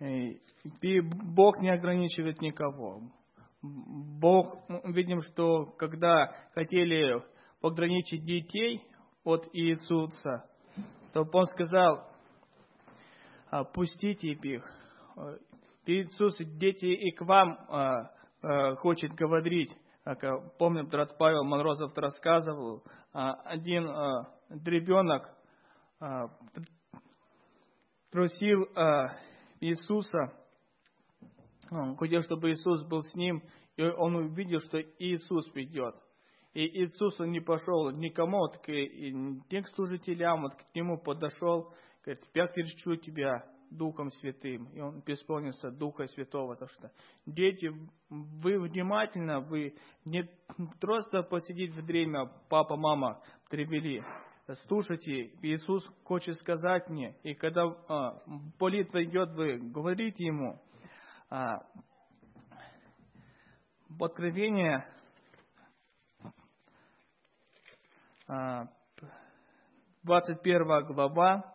И Бог не ограничивает никого. Бог, видим, что когда хотели ограничить детей от Иисуса, то Он сказал, пустите их. Иисус, дети и к вам а, а, хочет говорить. Помню, брат Павел Монрозов рассказывал, а, один а, ребенок а, просил а, Иисуса, он хотел, чтобы Иисус был с ним, и он увидел, что Иисус ведет. И Иисус он не пошел никому, вот, к, к служителям, вот, к нему подошел, говорит, я кричу тебя Духом Святым. И он исполнился Духа Святого. Потому что дети, вы внимательно, вы не просто посидеть в время, папа, мама привели. Слушайте, Иисус хочет сказать мне, и когда а, молитва идет, вы говорите Ему, а, Откровение а, 21 глава,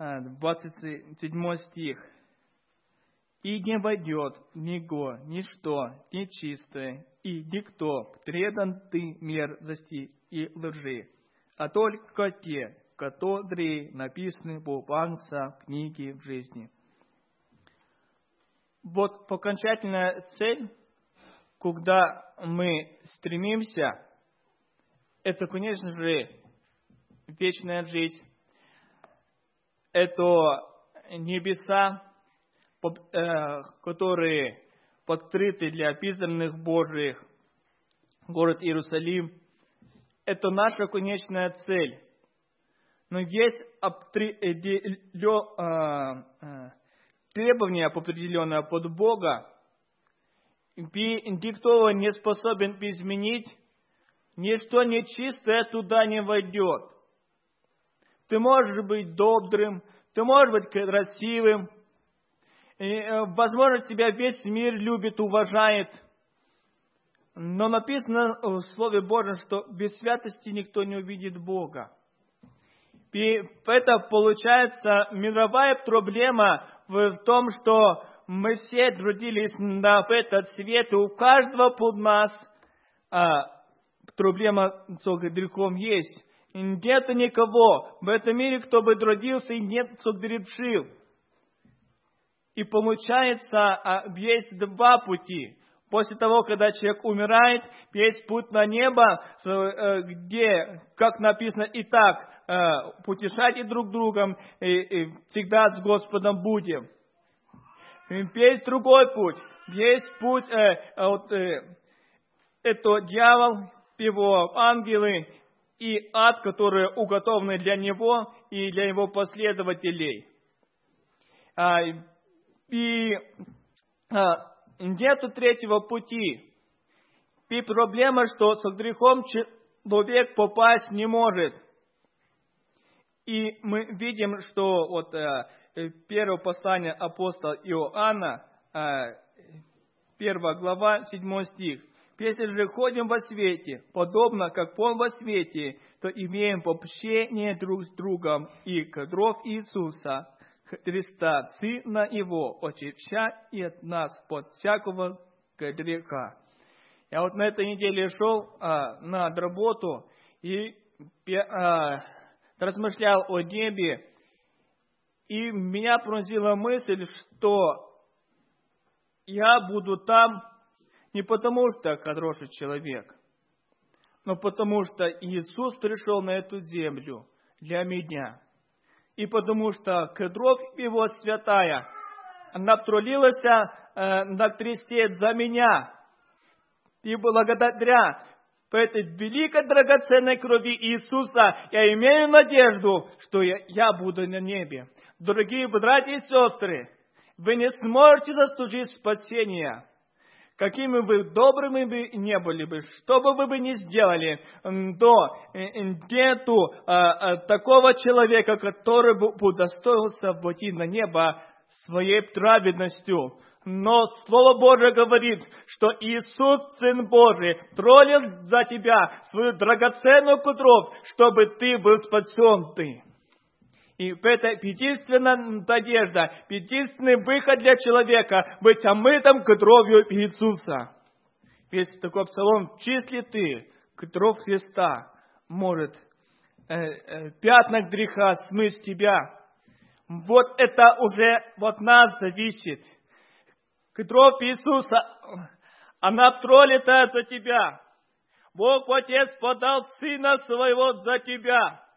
27 стих. «И не войдет него ничто нечистое, и никто предан ты мерзости и лжи, а только те, которые написаны в Банса книги в жизни». Вот окончательная цель, куда мы стремимся, это, конечно же, вечная жизнь, это небеса, которые подкрыты для описанных Божьих, город Иерусалим. Это наша конечная цель. Но есть требования определенные под Бога, никто не способен изменить, ничто нечистое туда не войдет. Ты можешь быть добрым, ты можешь быть красивым, и, э, возможно, тебя весь мир любит, уважает. Но написано в Слове Божьем, что без святости никто не увидит Бога. И это получается мировая проблема в том, что мы все трудились на этот свет, и у каждого под нас а, проблема с грехом есть. Нет никого в этом мире, кто бы трудился и нет согрешил. И получается, а, есть два пути. После того, когда человек умирает, есть путь на небо, э, где, как написано, и так, э, путешайте друг другом, и, и всегда с Господом будем. Есть другой путь. Есть путь, э, вот, э, это дьявол, его ангелы и ад, которые уготованы для него и для его последователей. И а, нет третьего пути. И проблема, что с грехом человек попасть не может. И мы видим, что вот э, первое послание апостола Иоанна, э, первая глава, седьмой стих. Если же ходим во свете, подобно как Он во свете, то имеем общение друг с другом и кровь Иисуса, Христа, Сына Его, очищает нас под всякого греха. Я вот на этой неделе шел а, на работу и а, размышлял о небе, и меня пронзила мысль, что я буду там не потому, что хороший человек, но потому что Иисус пришел на эту землю для меня – и потому что кровь его святая, она пролилась э, на кресте за меня. И благодаря этой великой драгоценной крови Иисуса я имею надежду, что я, я буду на небе. Дорогие братья и сестры, вы не сможете заслужить спасения какими бы добрыми бы не были бы, что бы вы бы ни сделали, то нету а, а, такого человека, который бы удостоился войти на небо своей праведностью. Но Слово Божие говорит, что Иисус, Сын Божий, троллил за тебя свою драгоценную кровь, чтобы ты был спасен ты. И это единственная надежда, единственный выход для человека – быть омытым кровью Иисуса. Есть такой псалом, числи ты, кровь Христа может э, э, пятна греха смыть тебя. Вот это уже от нас зависит. Кровь Иисуса, она пролита за тебя. Бог Отец подал Сына Своего за тебя.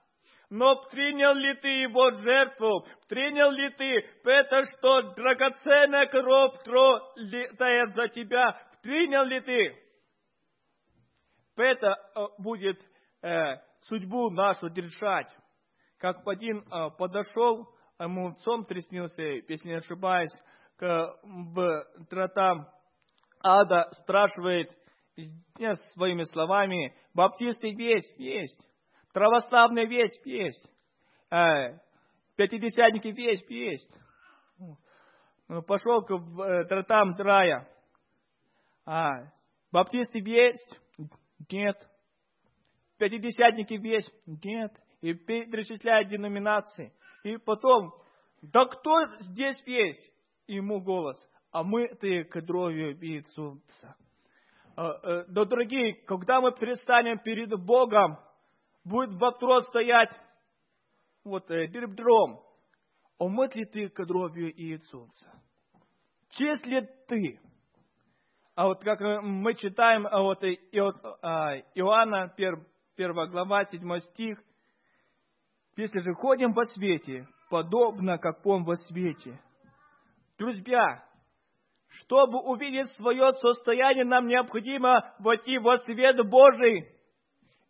Но принял ли ты его жертву? Принял ли ты это, что драгоценная кровь пролитая за тебя? Принял ли ты? Это э, будет э, судьбу нашу решать. Как один э, подошел, ему сон приснился, если не ошибаюсь, к, в тротам ада спрашивает нет, своими словами, баптисты есть, есть, православные весь есть, э, пятидесятники весь есть. Ну, пошел к тротам рая. А, баптисты есть? Нет. Пятидесятники есть? Нет. И перечисляет деноминации. И потом, да кто здесь есть? Ему голос. А мы ты кровью Иисуса. А, э, но, дорогие, когда мы предстанем перед Богом, будет вопрос стоять вот э, перед дром. Омыт ли ты кровью Иисуса? Чист ли ты? А вот как мы читаем а вот а, Иоанна, 1 глава, 7 стих, если же ходим во свете, подобно как Он во свете. Друзья, чтобы увидеть свое состояние, нам необходимо войти во свет Божий.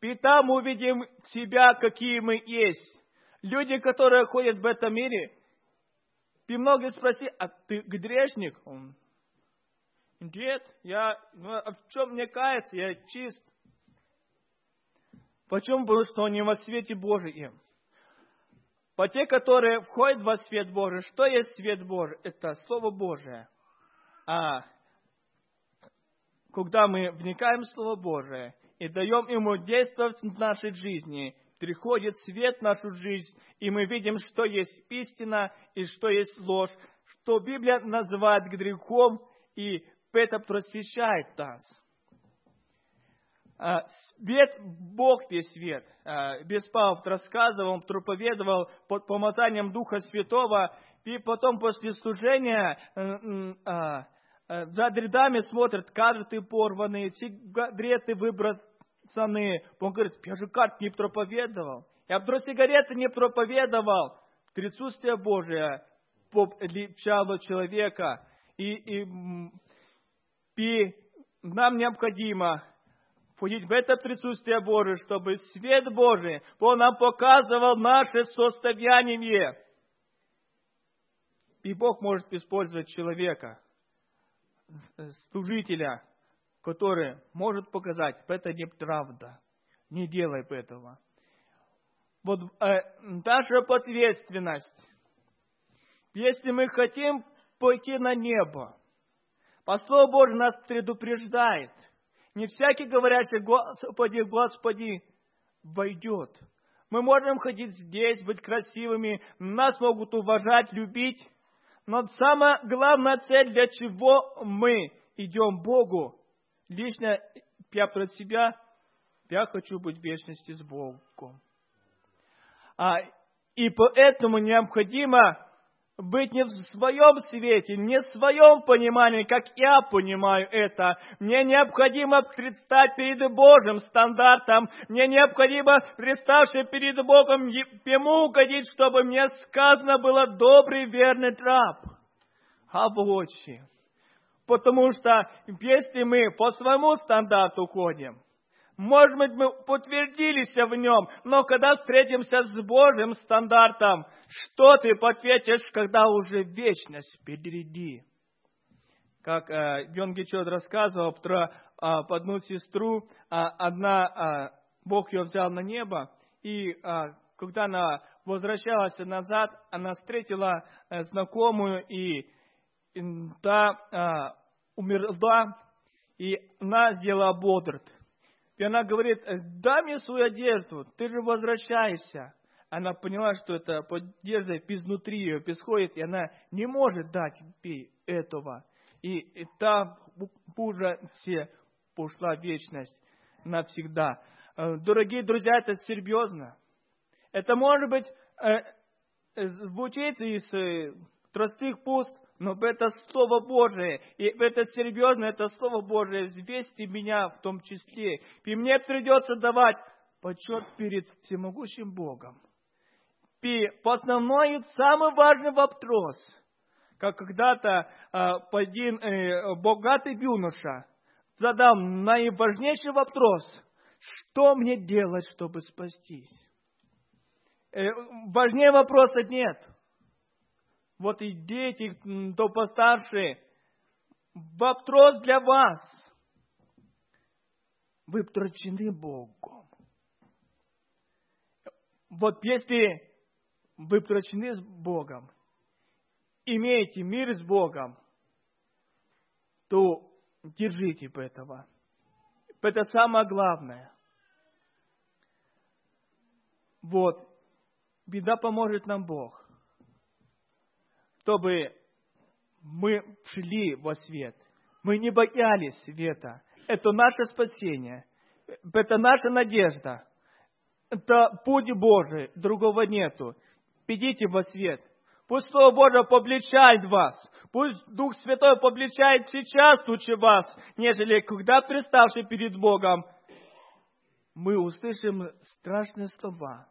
И там увидим себя, какие мы есть. Люди, которые ходят в этом мире, и многие спросили, а ты грешник? Он, нет, я, ну, а в чем мне каяться? Я чист. Почему? Потому что он не во свете Божьем. По те, которые входят во свет Божий, что есть свет Божий? Это Слово Божие. А когда мы вникаем в Слово Божие и даем ему действовать в нашей жизни, приходит свет в нашу жизнь, и мы видим, что есть истина и что есть ложь, что Библия называет грехом, и это просвещает нас. А, свет, Бог есть свет. А, Беспалов рассказывал, проповедовал под помазанием Духа Святого, и потом после служения а, за рядами смотрят, карты порванные, сигареты выбросанные. Он говорит, я же карт не проповедовал. Я про сигареты не проповедовал. Присутствие Божие обличало человека. И, и, и нам необходимо входить в это присутствие Божие, чтобы свет Божий Он нам показывал наше состояние. И Бог может использовать человека, служителя, который может показать, это неправда. Не делай этого. Вот э, наша ответственность. Если мы хотим пойти на небо, по Слову Божьему нас предупреждает. Не всякий, говорящий, Господи, Господи, войдет. Мы можем ходить здесь, быть красивыми, нас могут уважать, любить, но самая главная цель, для чего мы идем Богу, лично я про себя, я хочу быть в вечности с Богом. А, и поэтому необходимо быть не в своем свете, не в своем понимании, как я понимаю это. Мне необходимо предстать перед Божьим стандартом. Мне необходимо, представший перед Богом, Ему угодить, чтобы мне сказано было добрый, верный раб. Обочи. Потому что если мы по своему стандарту ходим, может быть, мы подтвердились в нем, но когда встретимся с Божьим стандартом, что ты ответишь, когда уже вечность впереди? Как э, Гечот рассказывал про э, одну сестру, э, одна, э, Бог ее взял на небо, и э, когда она возвращалась назад, она встретила э, знакомую, и, и та умерла, и она сделала аборт. И она говорит, дай мне свою одежду, ты же возвращаешься. она поняла, что это поддержка изнутри ее происходит, и она не может дать ей этого. И, и та пужа все ушла в вечность навсегда. Э, дорогие друзья, это серьезно. Это может быть э, э, звучит из простых пуст, но это Слово Божие, и это серьезно, это Слово Божие, извести меня в том числе. И мне придется давать почет перед всемогущим Богом. И основной, самый важный вопрос, как когда-то один богатый юноша задал наиважнейший вопрос, что мне делать, чтобы спастись? Э, важнее вопроса нет. Вот и дети, то постарше. Вопрос для вас. Вы прочены Богом. Вот если вы прочены с Богом, имеете мир с Богом, то держите этого. Это самое главное. Вот. Беда поможет нам Бог. Чтобы мы шли во свет. Мы не боялись света. Это наше спасение. Это наша надежда. Это путь Божий, другого нету. Идите во свет. Пусть Слово Божие повлечает вас. Пусть Дух Святой повлечает сейчас лучше вас, нежели когда представший перед Богом. Мы услышим страшные слова.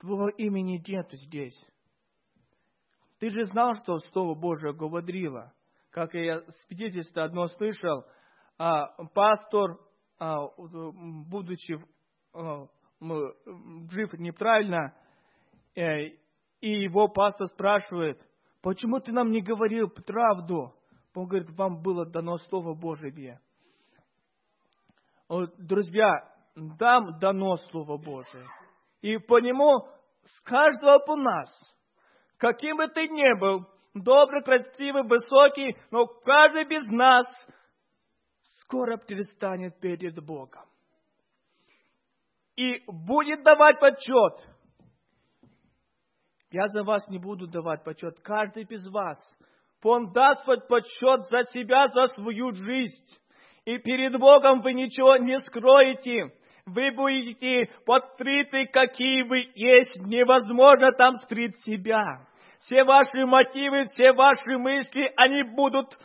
Твоего имени нет здесь. Ты же знал, что Слово Божие говорило. Как я свидетельство одно слышал, а, пастор, а, будучи а, жив неправильно, э, и его пастор спрашивает, почему ты нам не говорил правду? Он говорит, вам было дано Слово Божие. Друзья, нам дано Слово Божие. И по нему с каждого по нас, каким бы ты ни был, добрый, красивый, высокий, но каждый без нас скоро перестанет перед Богом. И будет давать почет – я за вас не буду давать почет, каждый из вас. Он даст почет за себя, за свою жизнь. И перед Богом вы ничего не скроете. Вы будете подкрыты, какие вы есть. Невозможно там скрыть себя. Все ваши мотивы, все ваши мысли, они будут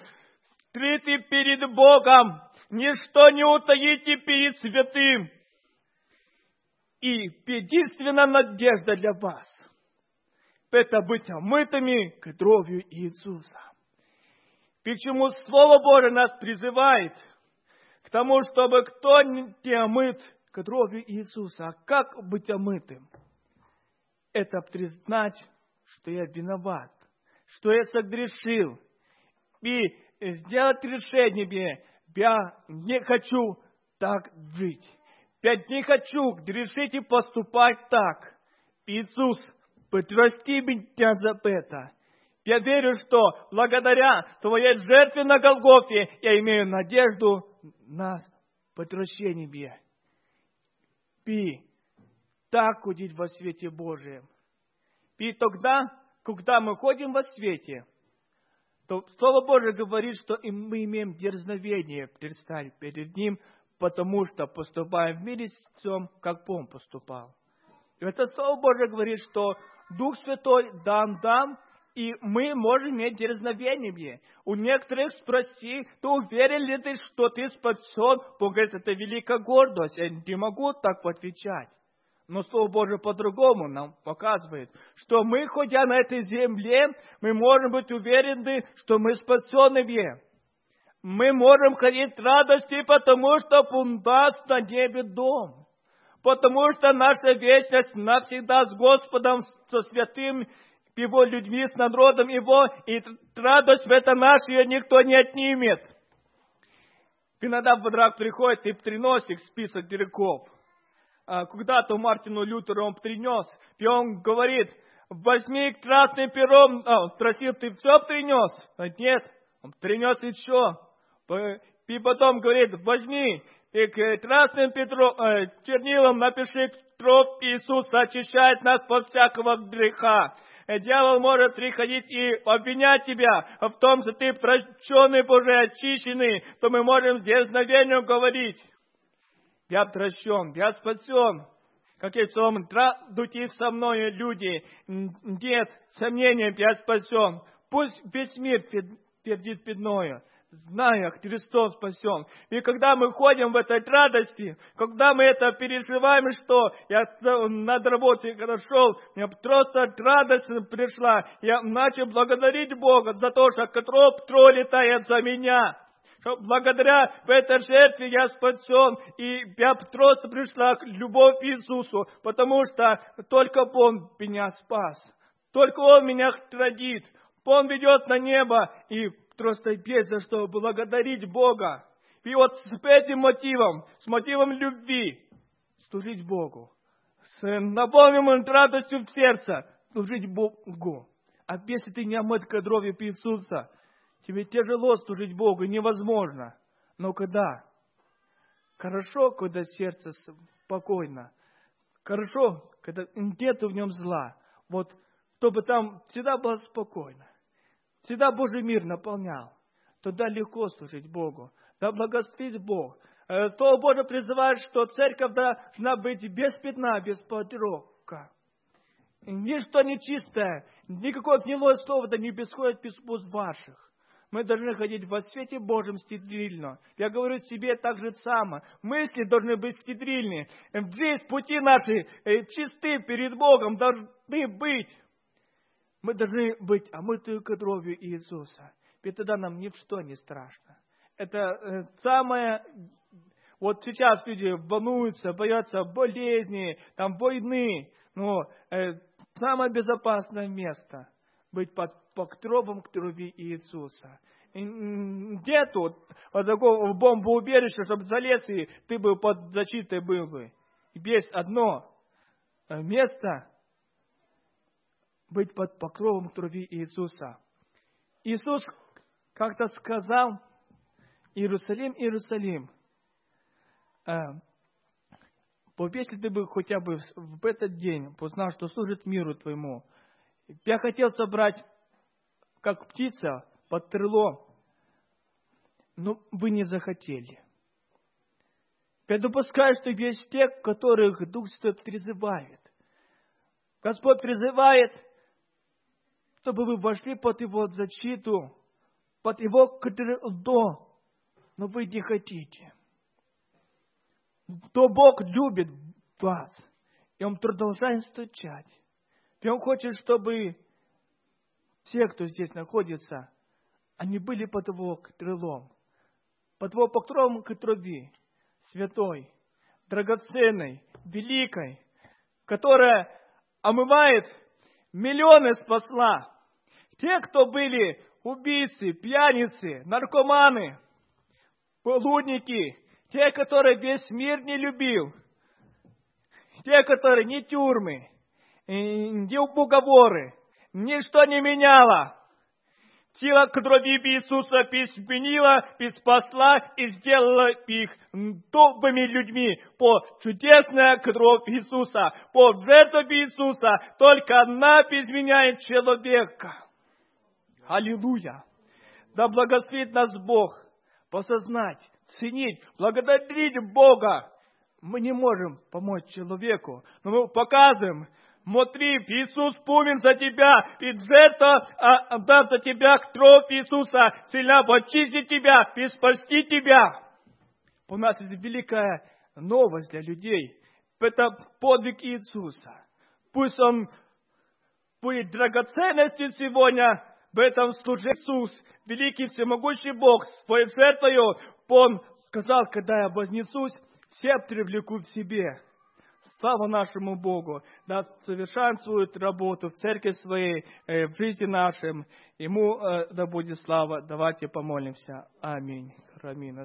скрыты перед Богом. Ничто не утаите перед святым. И единственная надежда для вас это быть омытыми кровью Иисуса. Почему Слово Божие нас призывает к тому, чтобы кто не омыт кровью Иисуса. А как быть омытым? Это признать, что я виноват, что я согрешил. И сделать решение, я не хочу так жить. Я не хочу грешить и поступать так. Иисус Прости меня за это. Я верю, что благодаря Твоей жертве на Голгофе я имею надежду на потращение. И так ходить во свете Божьем. И тогда, когда мы ходим во свете, то Слово Божие говорит, что мы имеем дерзновение предстать перед Ним, потому что поступаем в мире с тем, как Он поступал. И это Слово Божие говорит, что Дух Святой дан дам, и мы можем иметь дерзновение. У некоторых спроси, ты уверен ли ты, что ты спасен? Бог говорит, это великая гордость. Я не могу так отвечать. Но Слово Божие по-другому нам показывает, что мы, ходя на этой земле, мы можем быть уверены, что мы спасенные. Мы можем ходить в радости, потому что нас на небе дом потому что наша вечность навсегда с Господом, со святым Его людьми, с народом Его, и радость в это наша ее никто не отнимет. Иногда в брак приходит и приносит список грехов. А когда-то Мартину Лютеру он принес, и он говорит, возьми красным пером, а, спросил, ты все принес? Нет, он принес еще. И потом говорит, возьми и красным петро, э, чернилом напиши кровь Иисуса очищает нас от всякого греха. Э, дьявол может приходить и обвинять тебя в том, что ты прощенный Боже, очищенный, то мы можем с дерзновением говорить. Я прощен, я спасен. Как и псалом, традуйте со мной, люди. Нет сомнения, я спасен. Пусть весь мир твердит перед мною зная, Христос спасен. И когда мы ходим в этой радости, когда мы это переживаем, что я над работой когда шел, мне просто радость пришла. Я начал благодарить Бога за то, что кровь тролль летает за меня. Что благодаря этой жертве я спасен, и я просто пришла к любовь к Иисусу, потому что только Он меня спас. Только Он меня родит. Он ведет на небо, и просто петь за что? Благодарить Бога. И вот с этим мотивом, с мотивом любви, служить Богу. С наполненным радостью в сердце, служить Богу. А если ты не омыт кровью Иисуса, тебе тяжело служить Богу, невозможно. Но когда? Хорошо, когда сердце спокойно. Хорошо, когда нету в нем зла. Вот, чтобы там всегда было спокойно всегда Божий мир наполнял, тогда легко служить Богу. Да благословит Бог. Э, то Боже призывает, что церковь должна быть без пятна, без подрока. Ничто нечистое, никакое гнилое слово да не бесходит без уст ваших. Мы должны ходить во свете Божьем стедрильно. Я говорю себе так же само. Мысли должны быть стедрильные. Здесь пути наши э, чисты перед Богом должны быть. Мы должны быть омытые кровью Иисуса. Ведь тогда нам ничто не страшно. Это э, самое... Вот сейчас люди волнуются, боятся болезни, там войны. Но э, самое безопасное место быть под покровом крови Иисуса. Нет вот, вот такого бомбоубежища, чтобы залез, и ты бы под защитой был бы. Есть одно э, место, быть под покровом крови Иисуса. Иисус как-то сказал, Иерусалим, Иерусалим, э, вот если ты бы хотя бы в этот день познал, что служит миру твоему, я хотел собрать, как птица, под крыло, но вы не захотели. Я допускаю, что есть те, которых Дух Святой призывает. Господь призывает – чтобы вы вошли под Его защиту, под Его крыло, но вы не хотите. То Бог любит вас, и Он продолжает стучать. И Он хочет, чтобы все, кто здесь находится, они были под Его крылом, под Его покровом крови, святой, драгоценной, великой, которая омывает миллионы спасла. Те, кто были убийцы, пьяницы, наркоманы, полудники, те, которые весь мир не любил, те, которые не тюрьмы, не уговоры, ничто не меняло. Сила крови Иисуса изменила, спасла и сделала их добрыми людьми по чудесной кровь Иисуса, по жертве Иисуса. Только она изменяет человека. Аллилуйя! Да благословит нас Бог посознать, ценить, благодарить Бога. Мы не можем помочь человеку, но мы показываем, смотри, Иисус помнит за тебя, и а, отдав за тебя кровь Иисуса, сильно очистить тебя и спасти тебя. У нас это великая новость для людей. Это подвиг Иисуса. Пусть Он будет драгоценностью сегодня в этом служит Иисус, великий всемогущий Бог, своей жертвою, Он сказал, когда я вознесусь, все привлеку в себе. Слава нашему Богу, да совершаем свою работу в церкви своей, э, в жизни нашем. Ему э, да будет слава. Давайте помолимся. Аминь. Аминь.